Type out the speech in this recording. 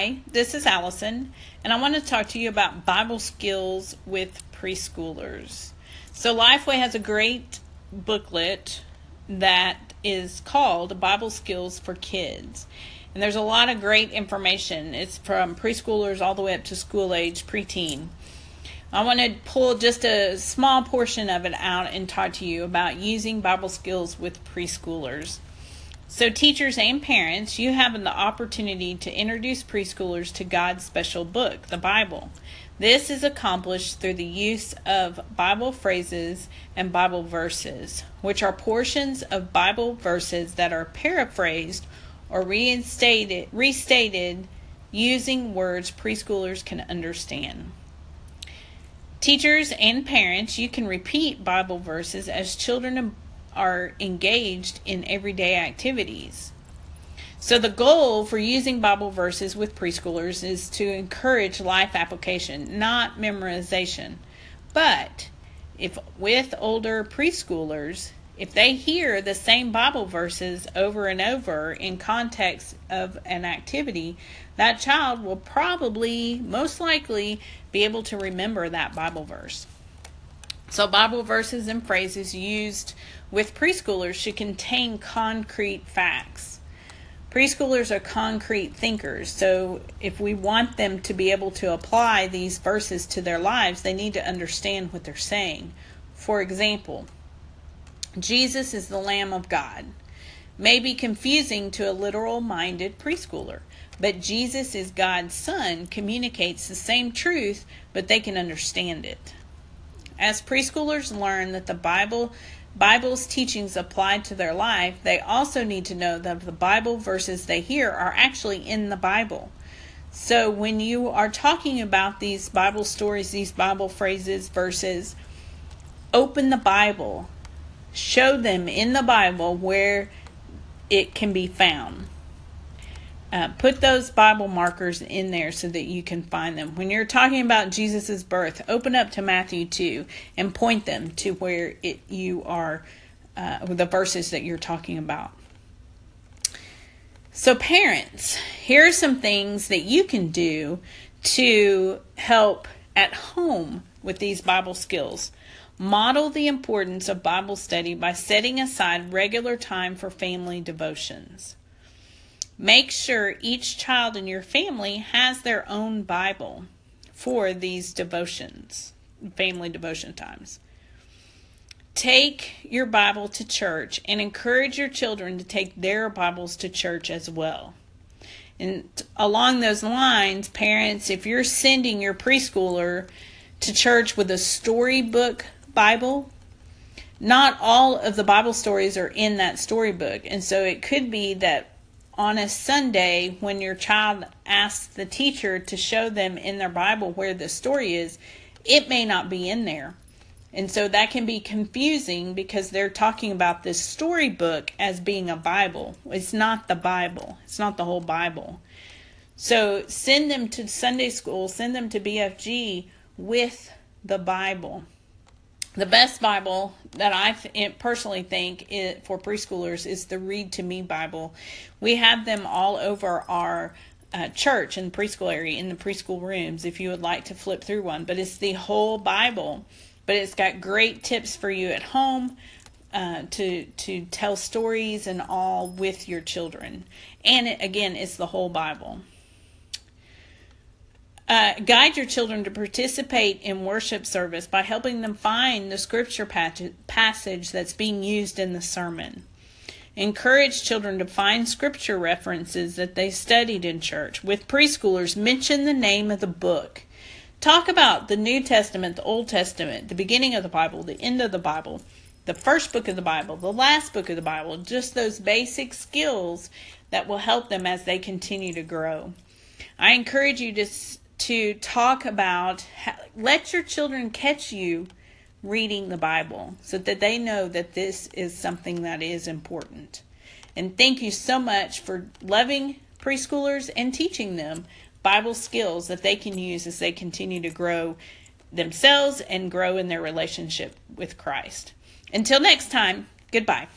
Hi, this is Allison, and I want to talk to you about Bible skills with preschoolers. So, Lifeway has a great booklet that is called Bible Skills for Kids. And there's a lot of great information. It's from preschoolers all the way up to school age, preteen. I want to pull just a small portion of it out and talk to you about using Bible skills with preschoolers. So, teachers and parents, you have the opportunity to introduce preschoolers to God's special book, the Bible. This is accomplished through the use of Bible phrases and Bible verses, which are portions of Bible verses that are paraphrased or reinstated, restated using words preschoolers can understand. Teachers and parents, you can repeat Bible verses as children are engaged in everyday activities. So, the goal for using Bible verses with preschoolers is to encourage life application, not memorization. But if with older preschoolers, if they hear the same Bible verses over and over in context of an activity, that child will probably, most likely, be able to remember that Bible verse. So, Bible verses and phrases used with preschoolers should contain concrete facts. Preschoolers are concrete thinkers, so if we want them to be able to apply these verses to their lives, they need to understand what they're saying. For example, Jesus is the Lamb of God may be confusing to a literal minded preschooler, but Jesus is God's Son communicates the same truth, but they can understand it. As preschoolers learn that the Bible Bible's teachings apply to their life, they also need to know that the Bible verses they hear are actually in the Bible. So when you are talking about these Bible stories, these Bible phrases, verses, open the Bible. Show them in the Bible where it can be found. Uh, put those Bible markers in there so that you can find them. When you're talking about Jesus' birth, open up to Matthew 2 and point them to where it, you are, uh, the verses that you're talking about. So, parents, here are some things that you can do to help at home with these Bible skills. Model the importance of Bible study by setting aside regular time for family devotions. Make sure each child in your family has their own Bible for these devotions, family devotion times. Take your Bible to church and encourage your children to take their Bibles to church as well. And along those lines, parents, if you're sending your preschooler to church with a storybook Bible, not all of the Bible stories are in that storybook. And so it could be that on a Sunday when your child asks the teacher to show them in their Bible where the story is, it may not be in there. And so that can be confusing because they're talking about this storybook as being a Bible. It's not the Bible, it's not the whole Bible. So send them to Sunday school, send them to BFG with the Bible the best Bible that I personally think it, for preschoolers is the Read to Me Bible. We have them all over our uh, church and preschool area in the preschool rooms if you would like to flip through one. But it's the whole Bible, but it's got great tips for you at home. Uh, to to tell stories and all with your children, and it, again, it's the whole Bible. Uh, guide your children to participate in worship service by helping them find the scripture passage that's being used in the sermon. Encourage children to find scripture references that they studied in church. With preschoolers, mention the name of the book. Talk about the New Testament, the Old Testament, the beginning of the Bible, the end of the Bible, the first book of the Bible, the last book of the Bible, just those basic skills that will help them as they continue to grow. I encourage you to to talk about let your children catch you reading the Bible so that they know that this is something that is important. And thank you so much for loving preschoolers and teaching them Bible skills that they can use as they continue to grow themselves and grow in their relationship with Christ. Until next time, goodbye.